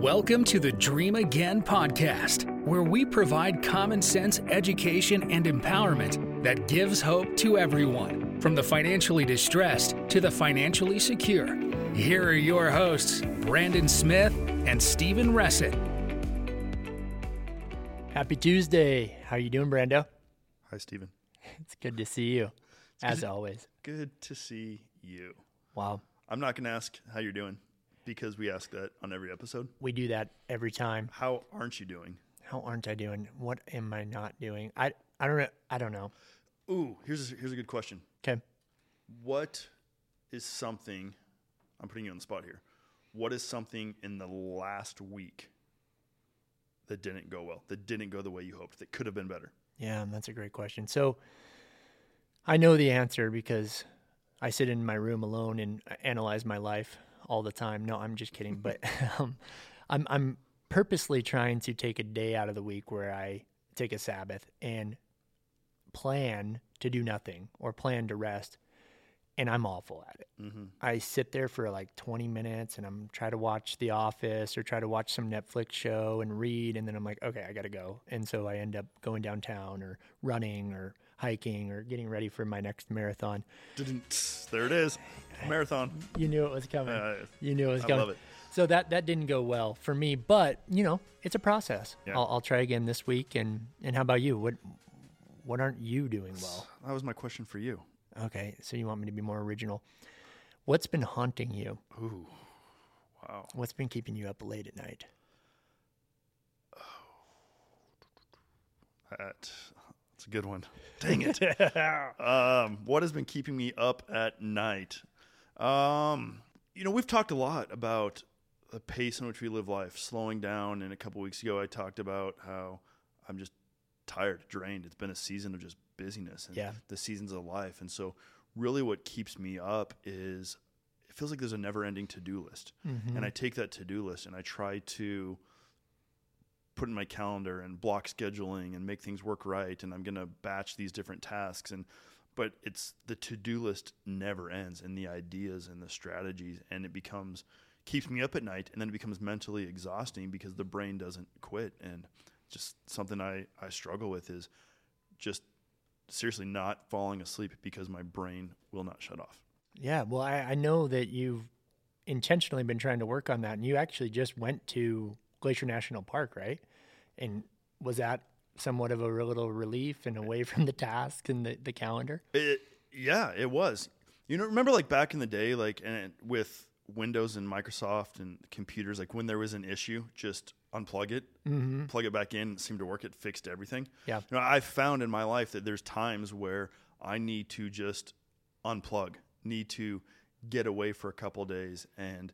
Welcome to the Dream Again podcast, where we provide common sense education and empowerment that gives hope to everyone, from the financially distressed to the financially secure. Here are your hosts, Brandon Smith and Stephen Ressett. Happy Tuesday. How are you doing, Brando? Hi, Stephen. It's good to see you, as always. Good to see you. Wow. I'm not going to ask how you're doing because we ask that on every episode. We do that every time. How aren't you doing? How aren't I doing? What am I not doing? I I don't know. I don't know. Ooh, here's a, here's a good question. Okay. What is something? I'm putting you on the spot here. What is something in the last week that didn't go well? That didn't go the way you hoped? That could have been better? Yeah, that's a great question. So I know the answer because I sit in my room alone and analyze my life all the time. No, I'm just kidding. But um, I'm I'm purposely trying to take a day out of the week where I take a Sabbath and plan to do nothing or plan to rest. And I'm awful at it. Mm-hmm. I sit there for like 20 minutes and I'm try to watch The Office or try to watch some Netflix show and read, and then I'm like, okay, I gotta go. And so I end up going downtown or running or hiking or getting ready for my next marathon. Didn't. There it is. Marathon. You knew it was coming. Uh, you knew it was coming. I love it. So that that didn't go well for me, but you know, it's a process. Yeah. I'll, I'll try again this week. And and how about you? What what aren't you doing well? That was my question for you. Okay, so you want me to be more original. What's been haunting you? Ooh, wow. What's been keeping you up late at night? Oh, that, that's a good one. Dang it. um, what has been keeping me up at night? Um, you know, we've talked a lot about the pace in which we live life, slowing down. And a couple weeks ago, I talked about how I'm just tired, drained. It's been a season of just busyness and Yeah. the seasons of life. And so, really, what keeps me up is it feels like there's a never ending to do list. And I take that to do list and I try to put in my calendar and block scheduling and make things work right and I'm going to batch these different tasks and but it's the to-do list never ends and the ideas and the strategies and it becomes keeps me up at night and then it becomes mentally exhausting because the brain doesn't quit and just something I I struggle with is just seriously not falling asleep because my brain will not shut off. Yeah, well, I, I know that you've intentionally been trying to work on that, and you actually just went to Glacier National Park, right? And was that somewhat of a little relief and away from the task and the, the calendar? It, yeah, it was. You know, remember like back in the day, like and with Windows and Microsoft and computers, like when there was an issue, just unplug it, mm-hmm. plug it back in, it seemed to work. It fixed everything. Yeah. You know, I've found in my life that there's times where I need to just unplug, need to get away for a couple days and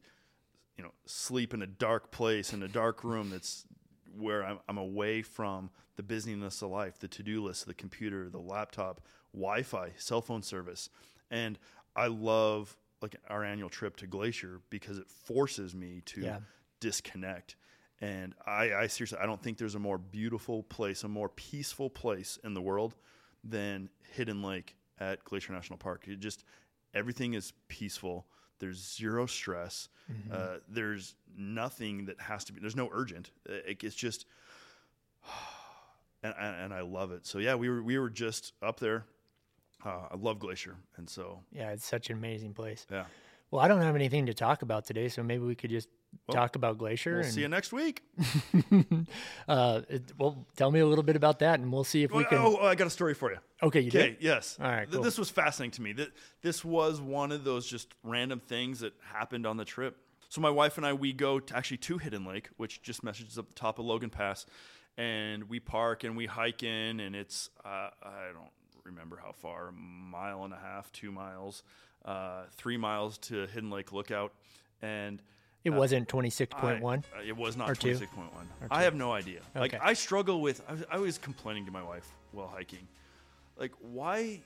you know sleep in a dark place in a dark room that's where I'm, I'm away from the busyness of life, the to-do list, the computer, the laptop, Wi-Fi, cell phone service, and I love like our annual trip to Glacier because it forces me to Yeah. disconnect. And I, I seriously, I don't think there's a more beautiful place, a more peaceful place in the world than Hidden Lake at Glacier National Park. It just everything is peaceful. There's zero stress. Uh, there's nothing that has to be. There's no urgent. Uh, It, it's just, and, and and I love it. So yeah, we were we were just up there. Uh, I love Glacier, and so Yeah, it's such an amazing place. yeah. Well, I don't have anything to talk about today, so maybe we could just Well, talk about Glacier. We'll and, see you next week. uh, it, well, tell me a little bit about that, and we'll see if we can. oh, I got a story for you. okay, you Okay, did. yes. All right, cool. This was fascinating to me. Th- This was one of those just random things that happened on the trip. So my wife and I, we go to actually to Hidden Lake, which just messages up the top of Logan Pass, and we park and we hike in, and it's uh, I don't remember how far, a mile and a half, two miles, uh, three miles to Hidden Lake Lookout, and It wasn't twenty six point one. I- uh, it was not twenty six point one. I have no idea. Like Okay. I struggle with. I was, I was complaining to my wife while hiking, like why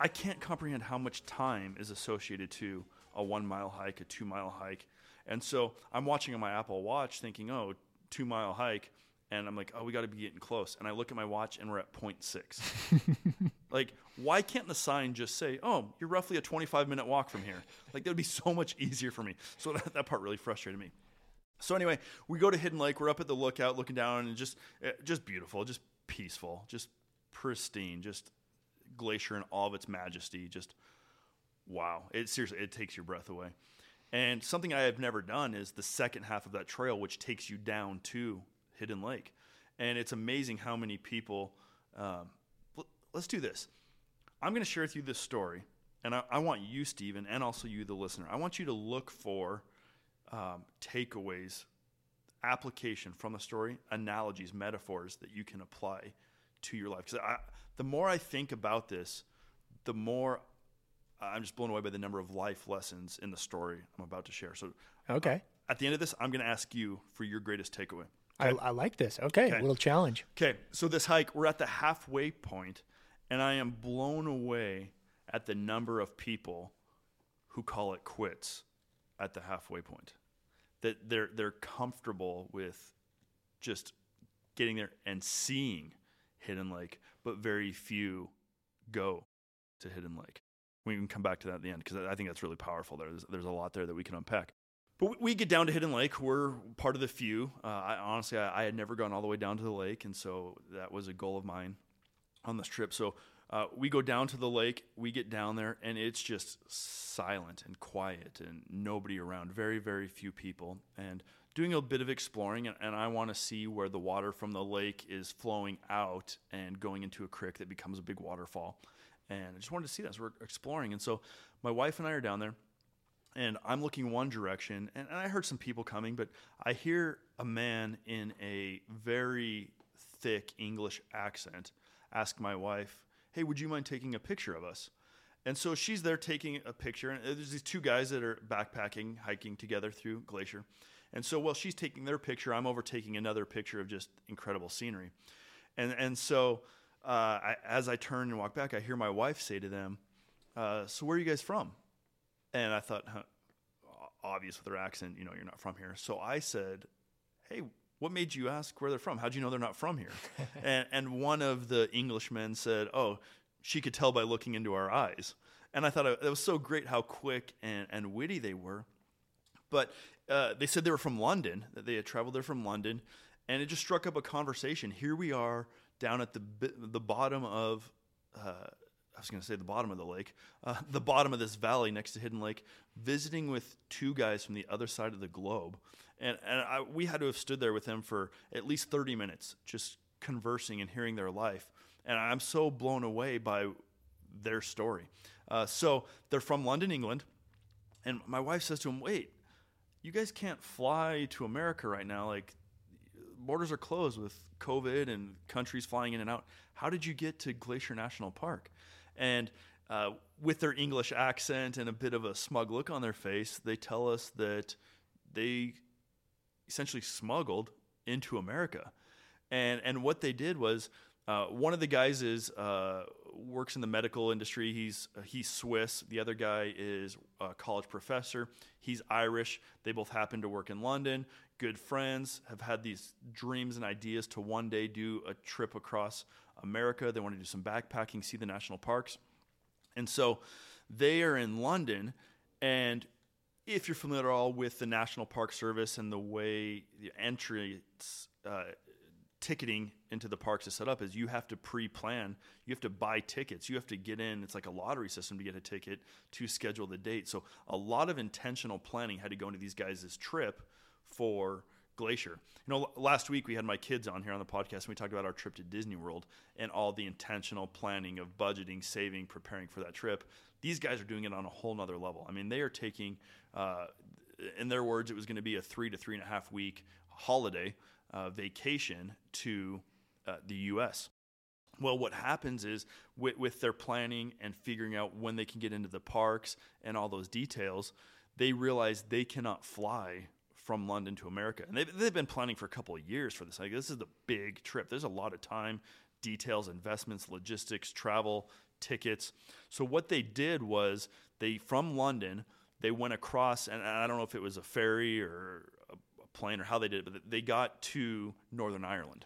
I can't comprehend how much time is associated to a one mile hike, a two mile hike, and so I'm watching on my Apple Watch, thinking, oh, two mile hike. And I'm like, oh, we got to be getting close. And I look at my watch, and we're at 0.6. like, why can't the sign just say, oh, you're roughly a 25 minute walk from here? Like, that would be so much easier for me. So that, that part really frustrated me. So anyway, we go to Hidden Lake. We're up at the lookout, looking down, and just eh, just beautiful, just peaceful, just pristine, just glacier in all of its majesty. Just wow! It seriously, it takes your breath away. And something I have never done is the second half of that trail, which takes you down to Hidden Lake. And it's amazing how many people. Um, let's do this. I'm going to share with you this story, and I, I, want you, Stephen, and also you, the listener. I want you to look for um, takeaways, application from the story, analogies, metaphors that you can apply to your life. Because the more I think about this, the more I'm just blown away by the number of life lessons in the story I'm about to share. So, okay. Uh, at the end of this, I'm going to ask you for your greatest takeaway. Okay? I, I, like this. Okay, okay, little challenge. Okay, so this hike, we're at the halfway point, and I am blown away at the number of people who call it quits at the halfway point. That they're they're comfortable with just getting there and seeing Hidden Lake, but very few go to Hidden Lake. We can come back to that at the end because I think that's really powerful. There, there's, there's a lot there that we can unpack. But we get down to Hidden Lake. We're part of the few. Uh, I, honestly, I, I, had never gone all the way down to the lake, and so that was a goal of mine on this trip. So uh, we go down to the lake. We get down there, and it's just silent and quiet, and nobody around. Very, very few people, and doing a bit of exploring. And, and I want to see where the water from the lake is flowing out and going into a creek that becomes a big waterfall and I just wanted to see that. So we're exploring, and so my wife and I are down there, and I'm looking one direction, and, and I heard some people coming, but I hear a man in a very thick English accent ask my wife, "Hey, would you mind taking a picture of us?" And so she's there taking a picture, and there's these two guys that are backpacking, hiking together through Glacier. And so while she's taking their picture, I'm over taking another picture of just incredible scenery. And and so uh, I, as I turn and walk back, I hear my wife say to them, uh, "So where are you guys from?" And I thought, huh, obvious with her accent, you know, you're not from here. So I said, "Hey, what made you ask where they're from? How'd you know they're not from here?" and, and one of the Englishmen said, "Oh, she could tell by looking into our eyes." And I thought it was so great how quick and, and witty they were. But uh, they said they were from London, that they had traveled there from London, and it just struck up a conversation. Here we are down at the the bottom of uh, I was going to say the bottom of the lake, uh, the bottom of this valley next to Hidden Lake, visiting with two guys from the other side of the globe, and and I, we had to have stood there with them for at least thirty minutes, just conversing and hearing their life, and I'm so blown away by their story. Uh, so they're from London, England, and my wife says to him, "Wait, you guys can't fly to America right now. Like borders are closed with COVID and countries flying in and out. How did you get to Glacier National Park? And uh, with their English accent and a bit of a smug look on their face, they tell us that they essentially smuggled into America. And, and what they did was uh, one of the guys is uh, works in the medical industry. He's he's Swiss. The other guy is a college professor. He's Irish. They both happen to work in London good friends, have had these dreams and ideas to one day do a trip across America. They want to do some backpacking, see the national parks. And so they are in London. And if you're familiar at all with the National Park Service and the way the entry uh, ticketing into the parks is set up, is you have to pre-plan. You have to buy tickets. You have to get in. It's like a lottery system to get a ticket to schedule the date. So a lot of intentional planning had to go into these guys' trip for Glacier. You know, last week we had my kids on here on the podcast and we talked about our trip to Disney World and all the intentional planning of budgeting, saving, preparing for that trip. These guys are doing it on a whole nother level. I mean, they are taking, uh, in their words, it was going to be a three to three and a half week holiday uh, vacation to uh, the U.S. Well, what happens is with, with their planning and figuring out when they can get into the parks and all those details, they realize they cannot fly from London to America. And they've, they've been planning for a couple of years for this. Like, this is the big trip. There's a lot of time, details, investments, logistics, travel, tickets. So what they did was they, from London, they went across, and I don't know if it was a ferry or a plane or how they did it, but they got to Northern Ireland.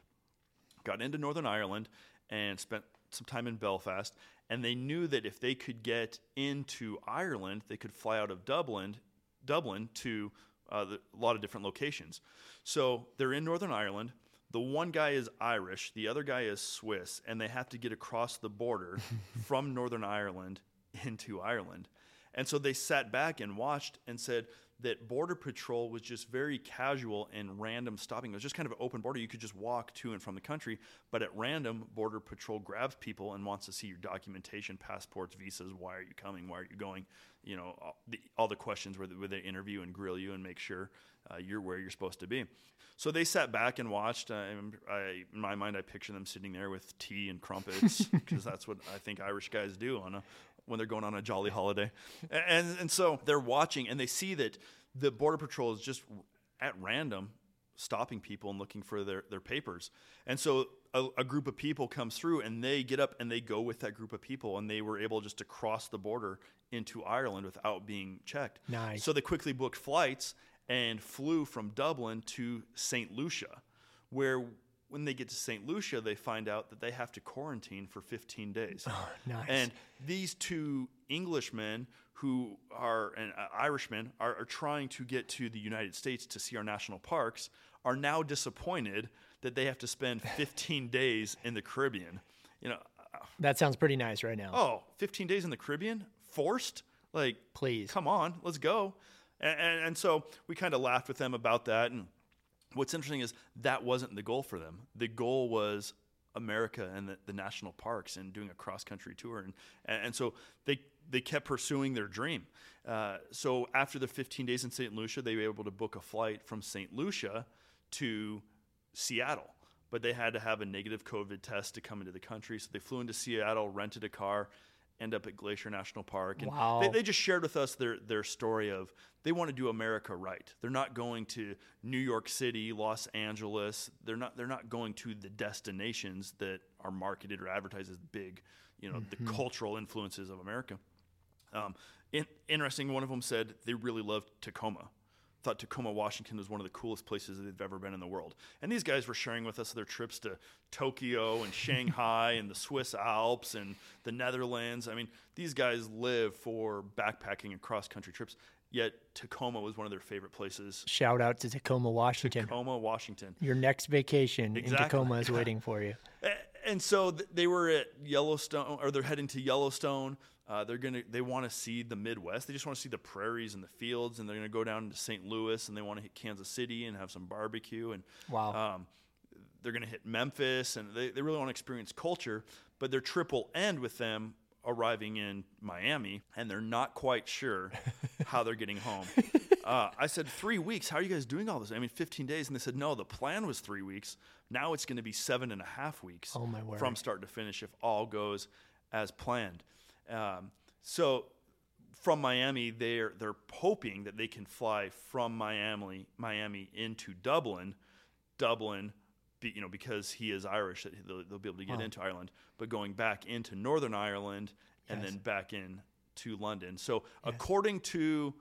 Got into Northern Ireland and spent some time in Belfast. And they knew that if they could get into Ireland, they could fly out of Dublin, Dublin to uh, the, a lot of different locations. So they're in Northern Ireland. The one guy is Irish, the other guy is Swiss, and they have to get across the border from Northern Ireland into Ireland. And so they sat back and watched and said that Border Patrol was just very casual and random stopping. It was just kind of an open border. You could just walk to and from the country, but at random, Border Patrol grabs people and wants to see your documentation, passports, visas. Why are you coming? Why are you going? You know, all the, all the questions where, where they interview and grill you and make sure uh, you're where you're supposed to be. So they sat back and watched. I, I, in my mind, I picture them sitting there with tea and crumpets because that's what I think Irish guys do on a when they're going on a jolly holiday. And, and so they're watching and they see that the Border Patrol is just at random stopping people and looking for their, their papers. And so a, a, group of people comes through and they get up and they go with that group of people and they were able just to cross the border into Ireland without being checked. Nice. So they quickly booked flights and flew from Dublin to St. Lucia, where when they get to St. Lucia, they find out that they have to quarantine for 15 days. Oh, nice. And these two Englishmen who are and uh, Irishmen are, are trying to get to the United States to see our national parks are now disappointed that they have to spend 15 days in the Caribbean. You know, that sounds pretty nice right now. Oh, 15 days in the Caribbean? Forced? Like, please. Come on, let's go. And, and, and so we kind of laughed with them about that. And what's interesting is that wasn't the goal for them. The goal was America and the, the national parks and doing a cross country tour. And, and, so they, they kept pursuing their dream. Uh, so after the 15 days in St. Lucia, they were able to book a flight from St. Lucia to Seattle. But they had to have a negative COVID test to come into the country. So they flew into Seattle, rented a car, end up at Glacier National Park. And wow. they, they, just shared with us their, their story of they want to do America right. They're not going to New York City, Los Angeles. They're not they're not going to the destinations that are marketed or advertised as big, you know, mm-hmm. the cultural influences of America. Um, in, interesting, one of them said they really loved Tacoma thought Tacoma, Washington was one of the coolest places that they've ever been in the world. And these guys were sharing with us their trips to Tokyo and Shanghai and the Swiss Alps and the Netherlands. I mean, these guys live for backpacking and cross country trips. Yet Tacoma was one of their favorite places. Shout out to Tacoma, Washington. Tacoma, Washington. Your next vacation exactly. in Tacoma is waiting for you. Eh, And so they were at Yellowstone, or they're heading to Yellowstone. Uh, they're gonna they want to see the Midwest. They just want to see the prairies and the fields, and they're gonna go down to St. Louis, and they want to hit Kansas City and have some barbecue. And wow, um, they're gonna hit Memphis, and they, they really want to experience culture. But their trip will end with them arriving in Miami, and they're not quite sure how they're getting home. Uh, I said, Three weeks? How are you guys doing all this? I mean, 15 days. And they said, No, the plan was three weeks. Now it's going to be seven and a half weeks oh, my word. from start to finish if all goes as planned. Um, so from Miami, they're they're hoping that they can fly from Miami Miami into Dublin, Dublin, be, you know, because he is Irish, that they'll, they'll be able to get into Ireland, but going back into Northern Ireland and yes. then back in to London. So yes. according to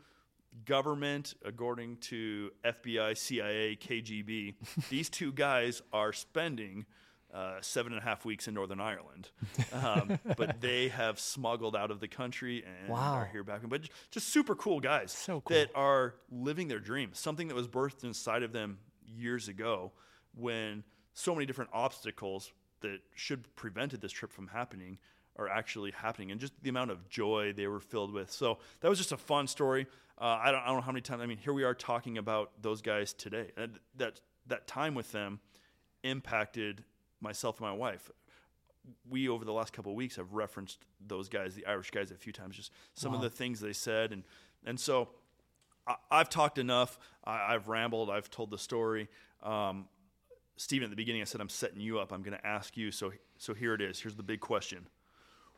government, according to FBI, CIA, KGB, these two guys are spending uh, seven and a half weeks in Northern Ireland. Um, but they have smuggled out of the country and wow. are here back. But just super cool guys so cool. that are living their dream, something that was birthed inside of them years ago when so many different obstacles that should prevented this trip from happening are actually happening and just the amount of joy they were filled with. So that was just a fun story. Uh, I, don't, I don't know how many times, I mean, here we are talking about those guys today. And that, that time with them impacted myself and my wife, we over the last couple of weeks have referenced those guys, the Irish guys, a few times. Just some wow. of the things they said, and and so I, have talked enough. I, have rambled. I've told the story. Um, Stephen, at the beginning, I said I'm setting you up. I'm going to ask you. So so here it is. Here's the big question.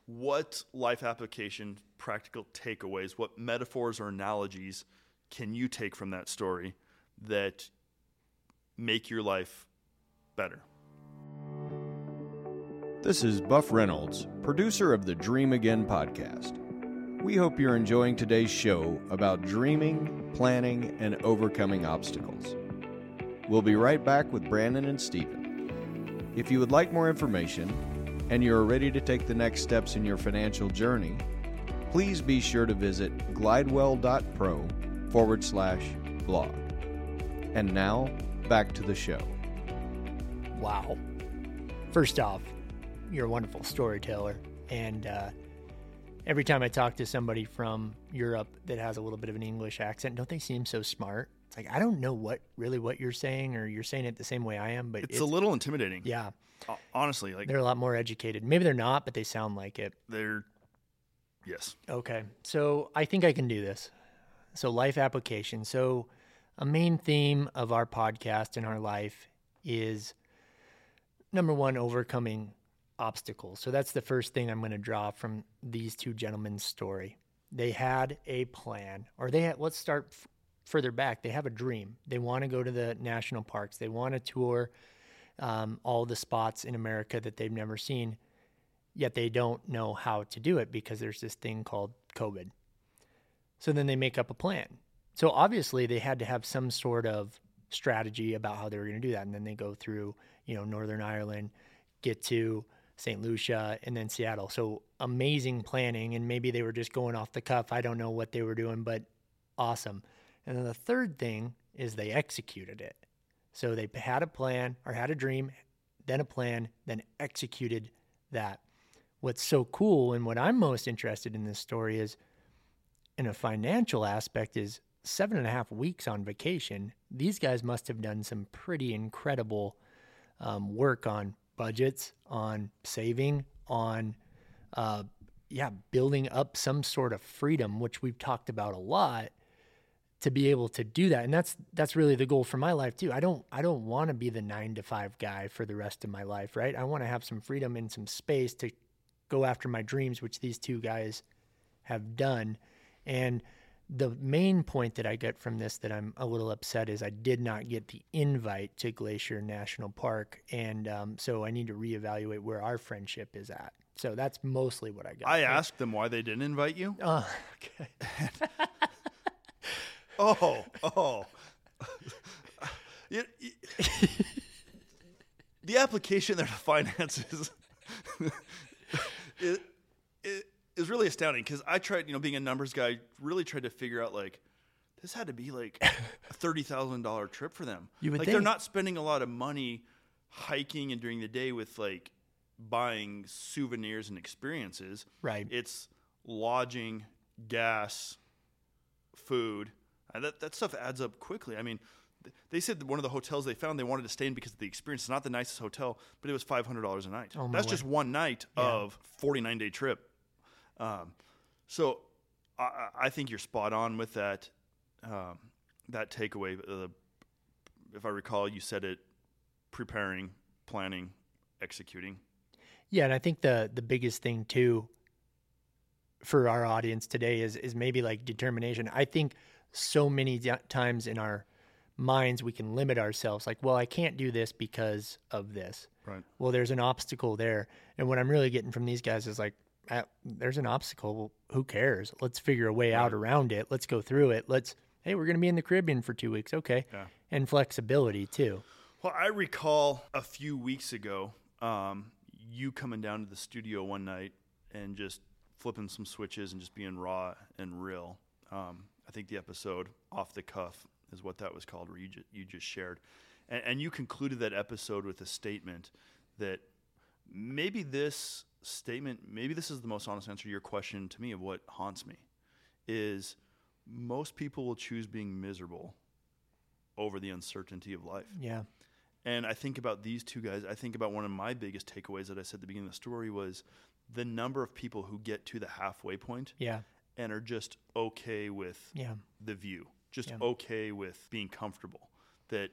What life application, practical takeaways, what metaphors or analogies can you take from that story that make your life better? This is Buff Reynolds, producer of the Dream Again podcast. We hope you're enjoying today's show about dreaming, planning, and overcoming obstacles. We'll be right back with Brandon and Stephen. If you would like more information and you're ready to take the next steps in your financial journey, please be sure to visit glidewell.pro forward slash blog. And now, back to the show. Wow. First off, you're a wonderful storyteller. And uh, every time I talk to somebody from Europe that has a little bit of an English accent, don't they seem so smart? It's like I don't know what really what you're saying, or you're saying it the same way I am, but It's, a little intimidating. yeah, Honestly, like they're a lot more educated. Maybe they're not, but they sound like it. they're yes. Okay, so I think I can do this. So life application. So a main theme of our podcast and our life is number one, overcoming obstacles. So that's the first thing I'm going to draw from these two gentlemen's story. They had a plan, or they had, let's start further back. They have a dream. They want to go to the national parks. They want to tour um, all the spots in America that they've never seen, yet they don't know how to do it because there's this thing called COVID. So then they make up a plan. So obviously they had to have some sort of strategy about how they were going to do that. And then they go through, you know, Northern Ireland, get to St. Lucia, and then Seattle. So amazing planning. And maybe they were just going off the cuff. I don't know what they were doing, but awesome. And then the third thing is they executed it. So they had a plan or had a dream, then a plan, then executed that. What's so cool and what I'm most interested in this story is in a financial aspect is seven and a half weeks on vacation. These guys must have done some pretty incredible um, work on budgets, on saving, on uh, yeah, building up some sort of freedom, which we've talked about a lot, to be able to do that. And that's that's really the goal for my life too. I don't I don't want to be the nine to five guy for the rest of my life, right? I want to have some freedom and some space to go after my dreams, which these two guys have done. And the main point that I get from this that I'm a little upset is I did not get the invite to Glacier National Park, and um, so I need to reevaluate where our friendship is at. So that's mostly what I got. I asked them why they didn't invite you. Oh, okay. Oh, oh. It- it- the application there to finances is really astounding because I tried, you know, being a numbers guy, really tried to figure out like this had to be like a thirty thousand dollar trip for them. You would like they're think. not spending a lot of money hiking and during the day with like buying souvenirs and experiences. Right. It's lodging, gas, food. And that, that stuff adds up quickly. I mean, th- they said one of the hotels they found they wanted to stay in because of the experience. It's not the nicest hotel, but it was five hundred dollars a night. Oh, That's word. just one night Yeah. of forty nine day trip. Um, so I, I- I think you're spot on with that um, that takeaway. Uh, if I recall, you said it: preparing, planning, executing. Yeah, and I think the the biggest thing too for our audience today is is maybe like determination. I think so many di- times in our minds we can limit ourselves like, well, I can't do this because of this. Right. Well, there's an obstacle there. And what I'm really getting from these guys is like there's an obstacle. Well, who cares? Let's figure a way out around it. Let's go through it. Let's hey, we're going to be in the Caribbean for 2 weeks. Okay. Yeah. And flexibility too. Well, I recall a few weeks ago, um, you coming down to the studio one night and just flipping some switches and just being raw and real. Um, I think the episode "Off the Cuff" is what that was called, where you ju- you just shared, and, and you concluded that episode with a statement that maybe this statement, maybe this is the most honest answer to your question to me of what haunts me, is most people will choose being miserable over the uncertainty of life. Yeah. And I think about these two guys. I think about one of my biggest takeaways that I said at the beginning of the story was the number of people who get to the halfway point Yeah. And are just okay with Yeah. the view, just Yeah. okay with being comfortable. That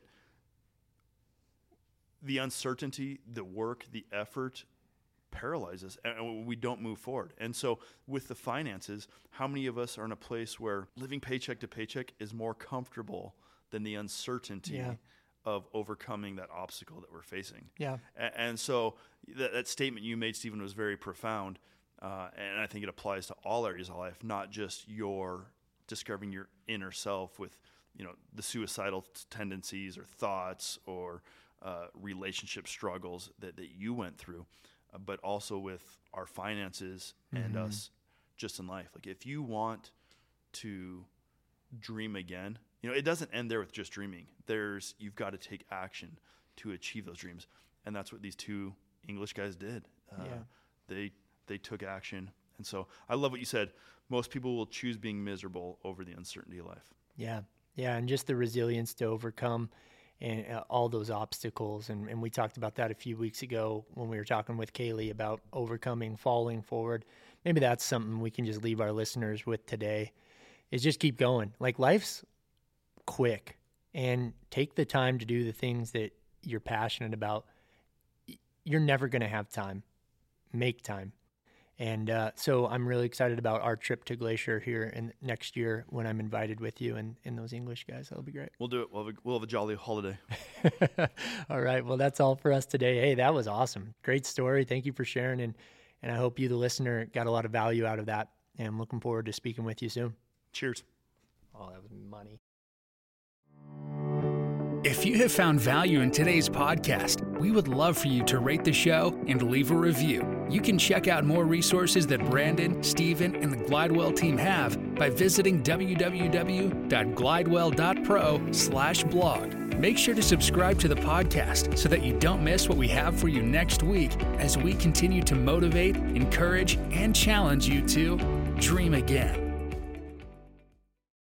the uncertainty, the work, the effort paralyzes and we don't move forward. And so with the finances, how many of us are in a place where living paycheck to paycheck is more comfortable than the uncertainty Yeah. of overcoming that obstacle that we're facing? Yeah. And so that, that statement you made, Stephen, was very profound. Uh, and I think it applies to all areas of life, not just your discovering your inner self with, you know, the suicidal t- tendencies or thoughts or uh, relationship struggles that, that you went through, uh, but also with our finances and us just in life. Like if you want to dream again, you you know, it doesn't end there with just dreaming. There's you've got to take action to achieve those dreams, and that's what these two English guys did. Uh, Yeah. They they took action, and so I love what you said. Most people will choose being miserable over the uncertainty of life. Yeah, yeah, and just the resilience to overcome and uh, all those obstacles. And, and we talked about that a few weeks ago when we were talking with Kaylee about overcoming, falling forward. Maybe that's something we can just leave our listeners with today. Is just keep going. Like life's quick, and take the time to do the things that you're passionate about. You're never going to have time. Make time. And uh, so I'm really excited about our trip to Glacier here in next year when I'm invited with you and, and those English guys. That'll be great. We'll do it. We'll have a, we'll have a jolly holiday. all right. Well, that's all for us today. Hey, that was awesome. Great story. Thank you for sharing. And, and I hope you, the listener, got a lot of value out of that. And I'm looking forward to speaking with you soon. Cheers. Oh, that was money. If you have found value in today's podcast, we would love for you to rate the show and leave a review. You can check out more resources that Brandon, Steven, and the Glidewell team have by visiting www.glidewell.pro slash blog. Make sure to subscribe to the podcast so that you don't miss what we have for you next week as we continue to motivate, encourage, and challenge you to dream again.